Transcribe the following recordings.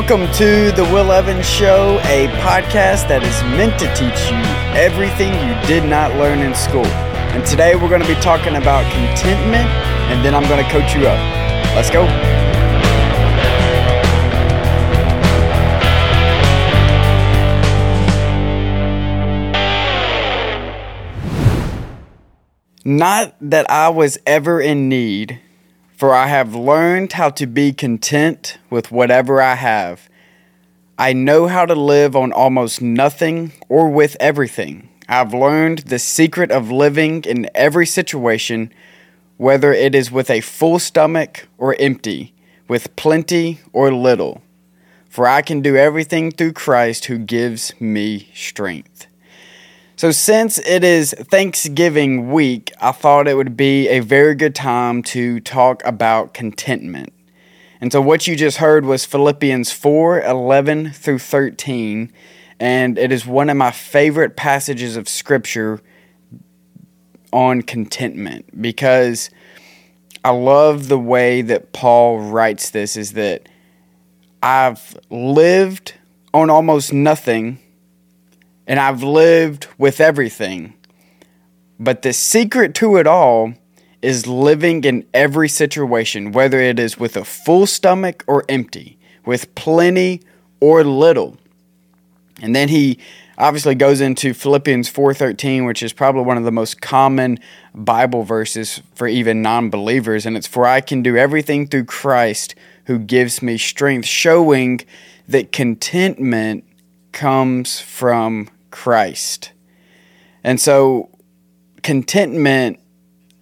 Welcome to the Will Evans Show, a podcast that is meant to teach you everything you did not learn in school. And today we're going to be talking about contentment, and then I'm going to coach you up. Let's go. Not that I was ever in need for I have learned how to be content with whatever I have. I know how to live on almost nothing or with everything. I've learned the secret of living in every situation, whether it is with a full stomach or empty, with plenty or little. For I can do everything through Christ who gives me strength. So, since it is Thanksgiving week, I thought it would be a very good time to talk about contentment. And so, what you just heard was Philippians 4 11 through 13. And it is one of my favorite passages of Scripture on contentment because I love the way that Paul writes this is that I've lived on almost nothing and I've lived with everything. But the secret to it all is living in every situation, whether it is with a full stomach or empty, with plenty or little. And then he obviously goes into Philippians 4:13, which is probably one of the most common Bible verses for even non-believers, and it's for I can do everything through Christ who gives me strength, showing that contentment comes from Christ. And so, contentment,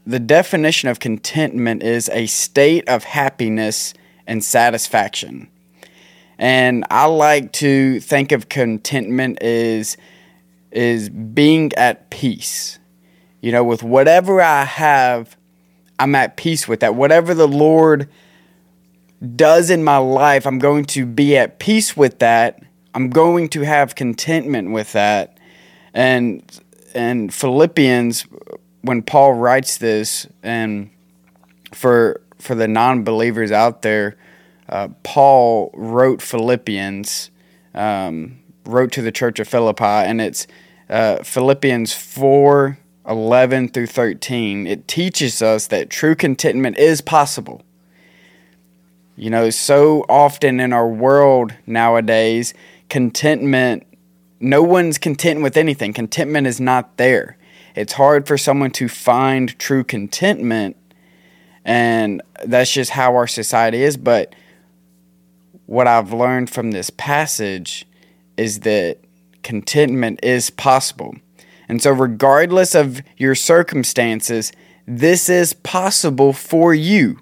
the definition of contentment is a state of happiness and satisfaction. And I like to think of contentment as is being at peace. You know, with whatever I have, I'm at peace with that. Whatever the Lord does in my life, I'm going to be at peace with that I'm going to have contentment with that. And and Philippians when Paul writes this and for for the non-believers out there, uh, Paul wrote Philippians, um, wrote to the church of Philippi, and it's uh, Philippians 4 11 through 13. It teaches us that true contentment is possible. You know, so often in our world nowadays, contentment, no one's content with anything. Contentment is not there. It's hard for someone to find true contentment, and that's just how our society is. But what I've learned from this passage is that contentment is possible. And so, regardless of your circumstances, this is possible for you.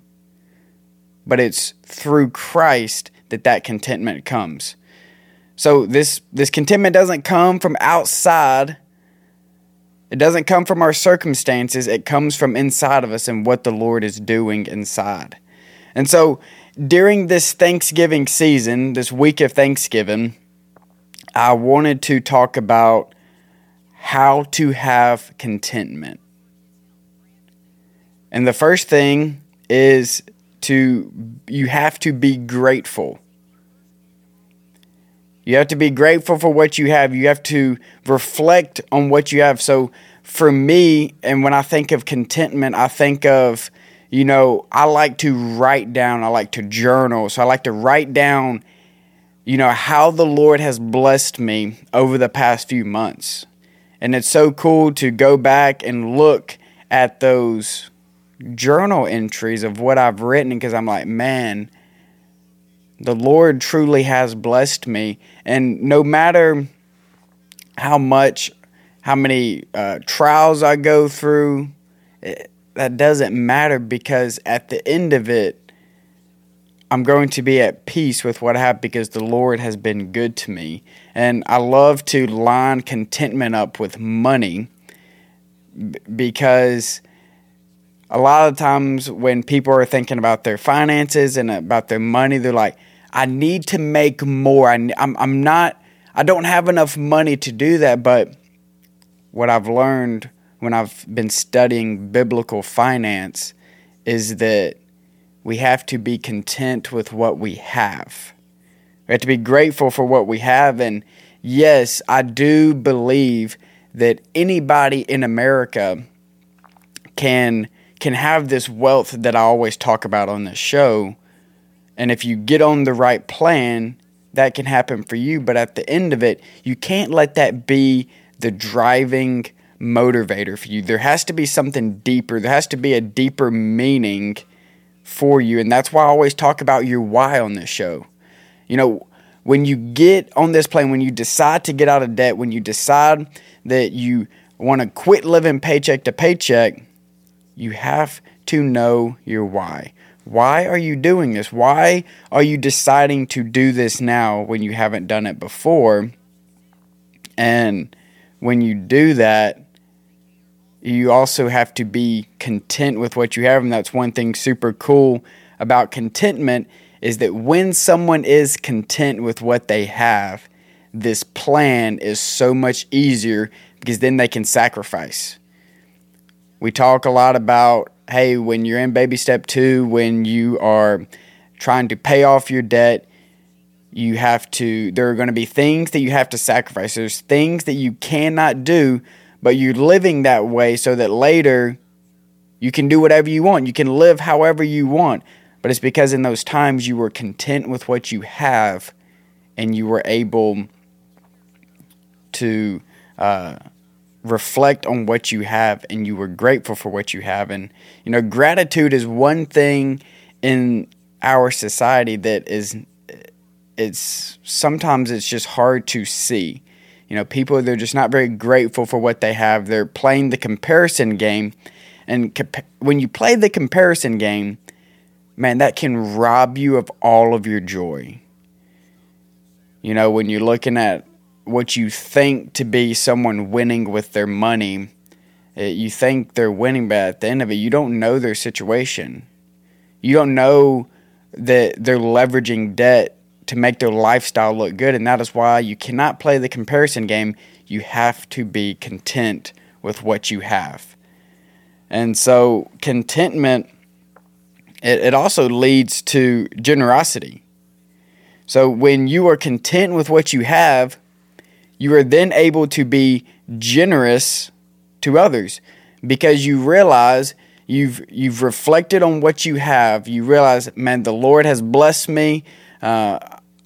But it's through Christ that that contentment comes. So this this contentment doesn't come from outside. It doesn't come from our circumstances. It comes from inside of us and what the Lord is doing inside. And so during this Thanksgiving season, this week of Thanksgiving, I wanted to talk about how to have contentment. And the first thing is to you have to be grateful. You have to be grateful for what you have. You have to reflect on what you have. So, for me, and when I think of contentment, I think of, you know, I like to write down, I like to journal. So, I like to write down, you know, how the Lord has blessed me over the past few months. And it's so cool to go back and look at those journal entries of what I've written because I'm like, man, the Lord truly has blessed me. And no matter how much, how many uh, trials I go through, it, that doesn't matter because at the end of it, I'm going to be at peace with what I have because the Lord has been good to me. And I love to line contentment up with money because a lot of times when people are thinking about their finances and about their money, they're like, I need to make more. I, I'm, I'm not, I don't have enough money to do that. But what I've learned when I've been studying biblical finance is that we have to be content with what we have We have to be grateful for what we have. And yes, I do believe that anybody in America can can have this wealth that I always talk about on this show. And if you get on the right plan, that can happen for you. But at the end of it, you can't let that be the driving motivator for you. There has to be something deeper, there has to be a deeper meaning for you. And that's why I always talk about your why on this show. You know, when you get on this plane, when you decide to get out of debt, when you decide that you want to quit living paycheck to paycheck, you have to know your why. Why are you doing this? Why are you deciding to do this now when you haven't done it before? And when you do that, you also have to be content with what you have. And that's one thing super cool about contentment is that when someone is content with what they have, this plan is so much easier because then they can sacrifice. We talk a lot about hey, when you're in baby step two, when you are trying to pay off your debt, you have to, there are going to be things that you have to sacrifice. There's things that you cannot do, but you're living that way so that later you can do whatever you want. You can live however you want. But it's because in those times you were content with what you have and you were able to uh, reflect on what you have and you were grateful for what you have. And, you know, gratitude is one thing in our society that is, it's sometimes it's just hard to see. You know, people, they're just not very grateful for what they have. They're playing the comparison game. And compa- when you play the comparison game, man, that can rob you of all of your joy. You know, when you're looking at what you think to be someone winning with their money, eh, you think they're winning, but at the end of it, you don't know their situation. You don't know that they're leveraging debt to make their lifestyle look good, and that is why you cannot play the comparison game. You have to be content with what you have. And so, contentment, it, it also leads to generosity. So, when you are content with what you have, you are then able to be generous to others because you realize you've you've reflected on what you have. You realize, man, the Lord has blessed me. Uh,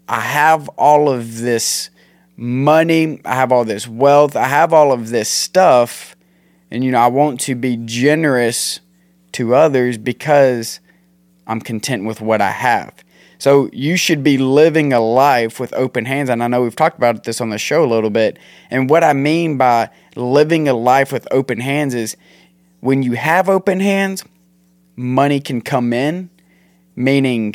I have all of this money. I have all this wealth. I have all of this stuff, and you know I want to be generous to others because I'm content with what I have. So you should be living a life with open hands. And I know we've talked about this on the show a little bit. And what I mean by living a life with open hands is when you have open hands, money can come in, meaning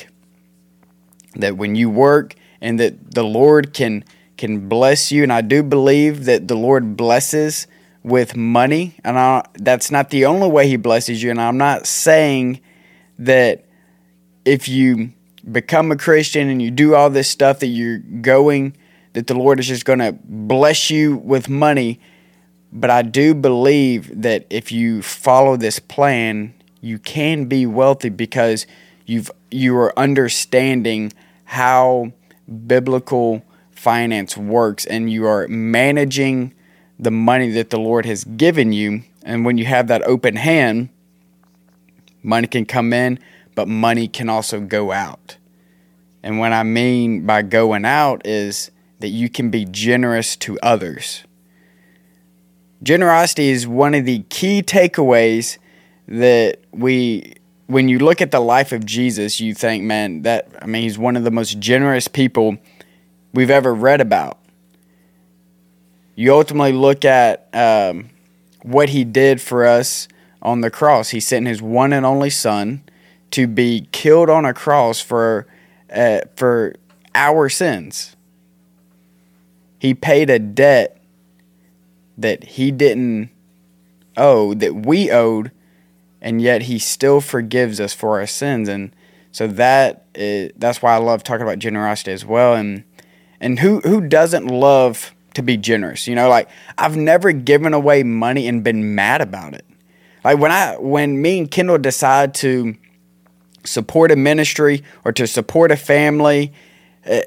that when you work and that the Lord can can bless you and I do believe that the Lord blesses with money and I, that's not the only way he blesses you and I'm not saying that if you become a Christian and you do all this stuff that you're going, that the Lord is just going to bless you with money. But I do believe that if you follow this plan, you can be wealthy because you've you are understanding how biblical finance works and you are managing the money that the Lord has given you. And when you have that open hand, money can come in, but money can also go out. And what I mean by going out is that you can be generous to others. Generosity is one of the key takeaways that we when you look at the life of Jesus, you think, man, that I mean he's one of the most generous people we've ever read about. You ultimately look at um, what he did for us on the cross. He sent his one and only son to be killed on a cross for uh, for our sins. He paid a debt that he didn't owe, that we owed, and yet he still forgives us for our sins. And so that is, that's why I love talking about generosity as well. And and who who doesn't love to be generous? You know, like I've never given away money and been mad about it. Like when I when me and Kendall decide to support a ministry or to support a family, uh,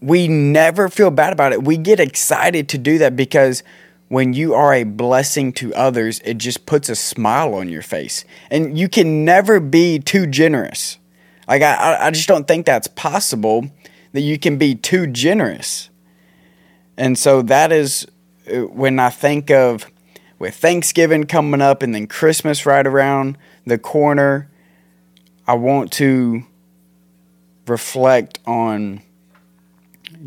we never feel bad about it. We get excited to do that because when you are a blessing to others, it just puts a smile on your face. And you can never be too generous. Like, I, I just don't think that's possible that you can be too generous. And so that is uh, when I think of with Thanksgiving coming up and then Christmas right around the corner, I want to reflect on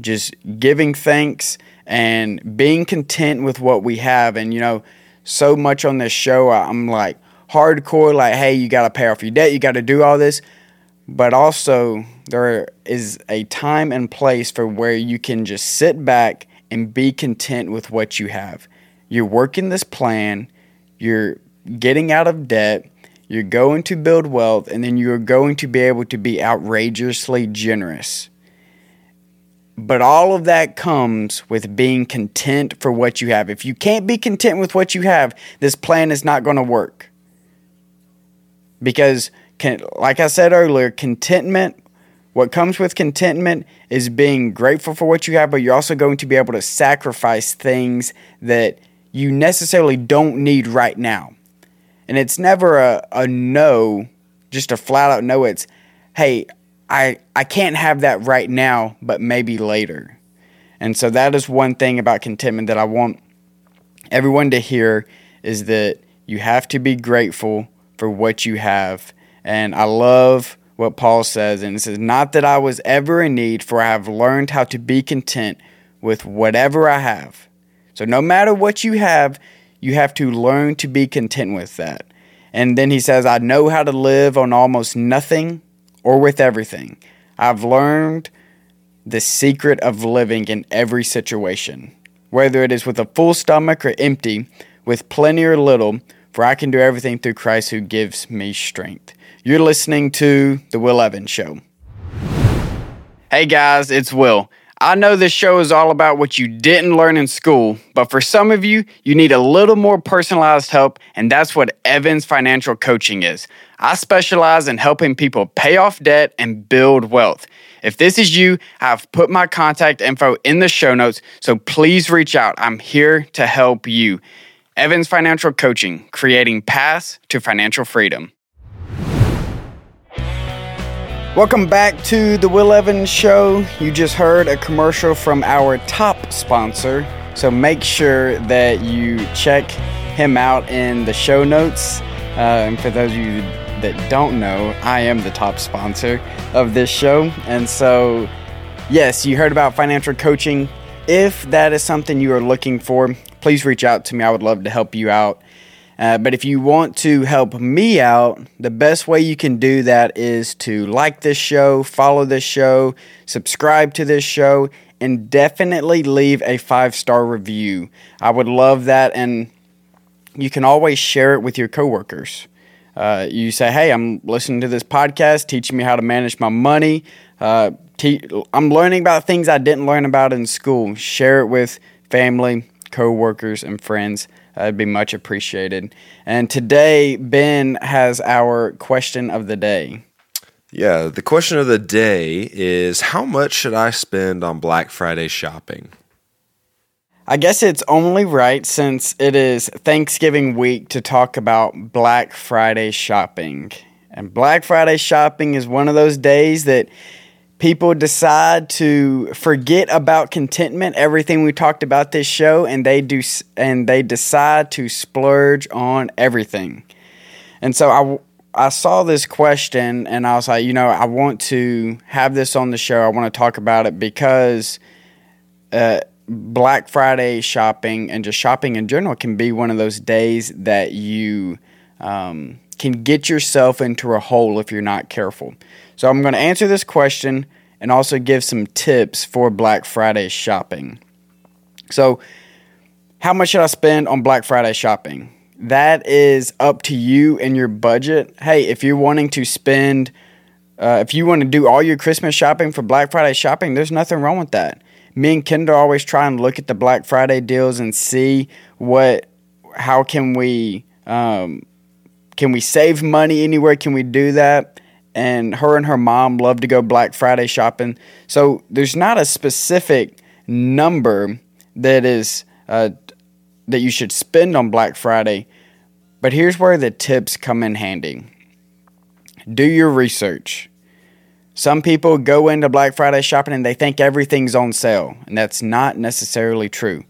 just giving thanks and being content with what we have. And, you know, so much on this show, I'm like hardcore, like, hey, you got to pay off your debt, you got to do all this. But also, there is a time and place for where you can just sit back and be content with what you have. You're working this plan, you're getting out of debt, you're going to build wealth, and then you're going to be able to be outrageously generous. But all of that comes with being content for what you have. If you can't be content with what you have, this plan is not going to work. Because, like I said earlier, contentment, what comes with contentment is being grateful for what you have, but you're also going to be able to sacrifice things that you necessarily don't need right now. And it's never a, a no, just a flat out no. It's, hey, I I can't have that right now, but maybe later. And so that is one thing about contentment that I want everyone to hear is that you have to be grateful for what you have. And I love what Paul says, and it says, Not that I was ever in need, for I have learned how to be content with whatever I have. So no matter what you have, you have to learn to be content with that. And then he says, I know how to live on almost nothing or with everything. I've learned the secret of living in every situation, whether it is with a full stomach or empty, with plenty or little, for I can do everything through Christ who gives me strength. You're listening to The Will Evans Show. Hey guys, it's Will. I know this show is all about what you didn't learn in school, but for some of you, you need a little more personalized help, and that's what Evans Financial Coaching is. I specialize in helping people pay off debt and build wealth. If this is you, I've put my contact info in the show notes, so please reach out. I'm here to help you. Evans Financial Coaching, creating paths to financial freedom. Welcome back to the Will Evans Show. You just heard a commercial from our top sponsor, so make sure that you check him out in the show notes. Uh, and for those of you that don't know, I am the top sponsor of this show. And so, yes, you heard about financial coaching. If that is something you are looking for, please reach out to me. I would love to help you out. Uh, but if you want to help me out, the best way you can do that is to like this show, follow this show, subscribe to this show, and definitely leave a five star review. I would love that. And you can always share it with your coworkers. Uh, you say, hey, I'm listening to this podcast, teaching me how to manage my money. Uh, te- I'm learning about things I didn't learn about in school. Share it with family, coworkers, and friends. That'd be much appreciated. And today, Ben has our question of the day. Yeah, the question of the day is how much should I spend on Black Friday shopping? I guess it's only right since it is Thanksgiving week to talk about Black Friday shopping. And Black Friday shopping is one of those days that people decide to forget about contentment everything we talked about this show and they do and they decide to splurge on everything and so i i saw this question and i was like you know i want to have this on the show i want to talk about it because uh, black friday shopping and just shopping in general can be one of those days that you um, can get yourself into a hole if you're not careful. So I'm going to answer this question and also give some tips for Black Friday shopping. So, how much should I spend on Black Friday shopping? That is up to you and your budget. Hey, if you're wanting to spend, uh, if you want to do all your Christmas shopping for Black Friday shopping, there's nothing wrong with that. Me and Kendra always try and look at the Black Friday deals and see what, how can we, um, can we save money anywhere? Can we do that? And her and her mom love to go Black Friday shopping. So there's not a specific number that is uh, that you should spend on Black Friday, but here's where the tips come in handy. Do your research. Some people go into Black Friday shopping and they think everything's on sale, and that's not necessarily true.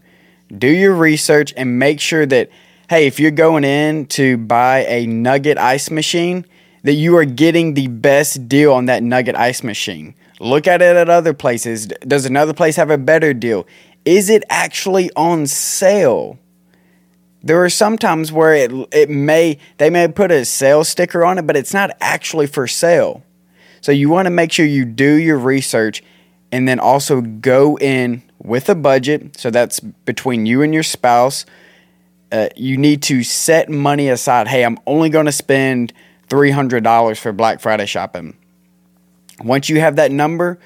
Do your research and make sure that, hey, if you're going in to buy a nugget ice machine, that you are getting the best deal on that nugget ice machine. Look at it at other places. Does another place have a better deal? Is it actually on sale? There are some times where it it may they may put a sale sticker on it, but it's not actually for sale. So you want to make sure you do your research and then also go in with a budget. So that's between you and your spouse. Uh, you need to set money aside. Hey, I'm only going to spend $300 for Black Friday shopping. Once you have that number,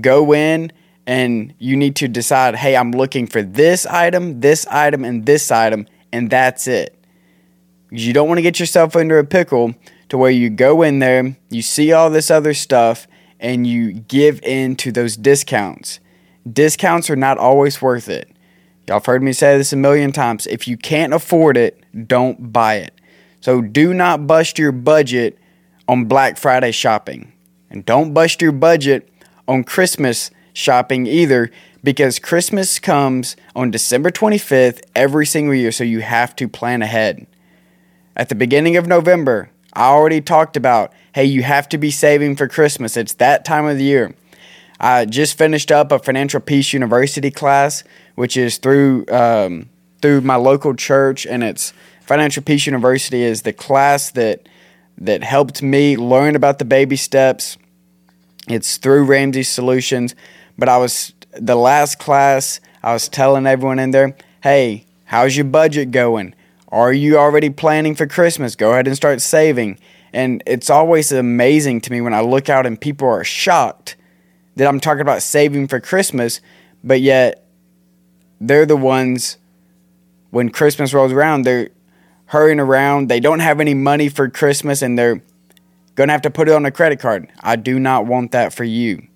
go in and you need to decide hey, I'm looking for this item, this item, and this item, and that's it. You don't want to get yourself into a pickle to where you go in there, you see all this other stuff, and you give in to those discounts. Discounts are not always worth it. Y'all have heard me say this a million times. If you can't afford it, don't buy it. So do not bust your budget on Black Friday shopping. And don't bust your budget on Christmas shopping either because Christmas comes on December 25th every single year, so you have to plan ahead. At the beginning of November, I already talked about hey, you have to be saving for Christmas. It's that time of the year. I just finished up a Financial Peace University class, which is through um, through my local church, and it's Financial Peace University is the class that that helped me learn about the baby steps. It's through Ramsey Solutions, but I was the last class. I was telling everyone in there, "Hey, how's your budget going? Are you already planning for Christmas? Go ahead and start saving." And it's always amazing to me when I look out and people are shocked that I'm talking about saving for Christmas, but yet they're the ones when Christmas rolls around, they're hurrying around. They don't have any money for Christmas and they're going to have to put it on a credit card. I do not want that for you.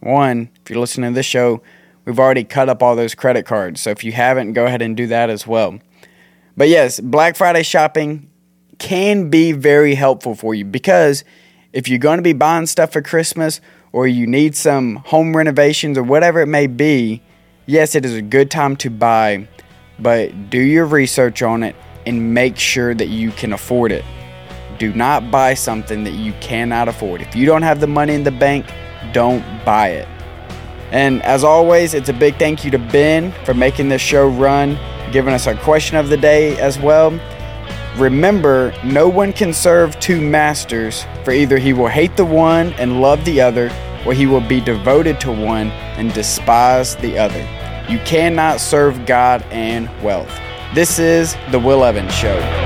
One, if you're listening to this show, we've already cut up all those credit cards. So if you haven't, go ahead and do that as well. But yes, Black Friday shopping can be very helpful for you because if you're going to be buying stuff for Christmas or you need some home renovations or whatever it may be, yes, it is a good time to buy, but do your research on it and make sure that you can afford it. Do not buy something that you cannot afford. If you don't have the money in the bank, don't buy it. And as always, it's a big thank you to Ben for making this show run, giving us our question of the day as well. Remember, no one can serve two masters, for either he will hate the one and love the other, or he will be devoted to one and despise the other. You cannot serve God and wealth. This is The Will Evans Show.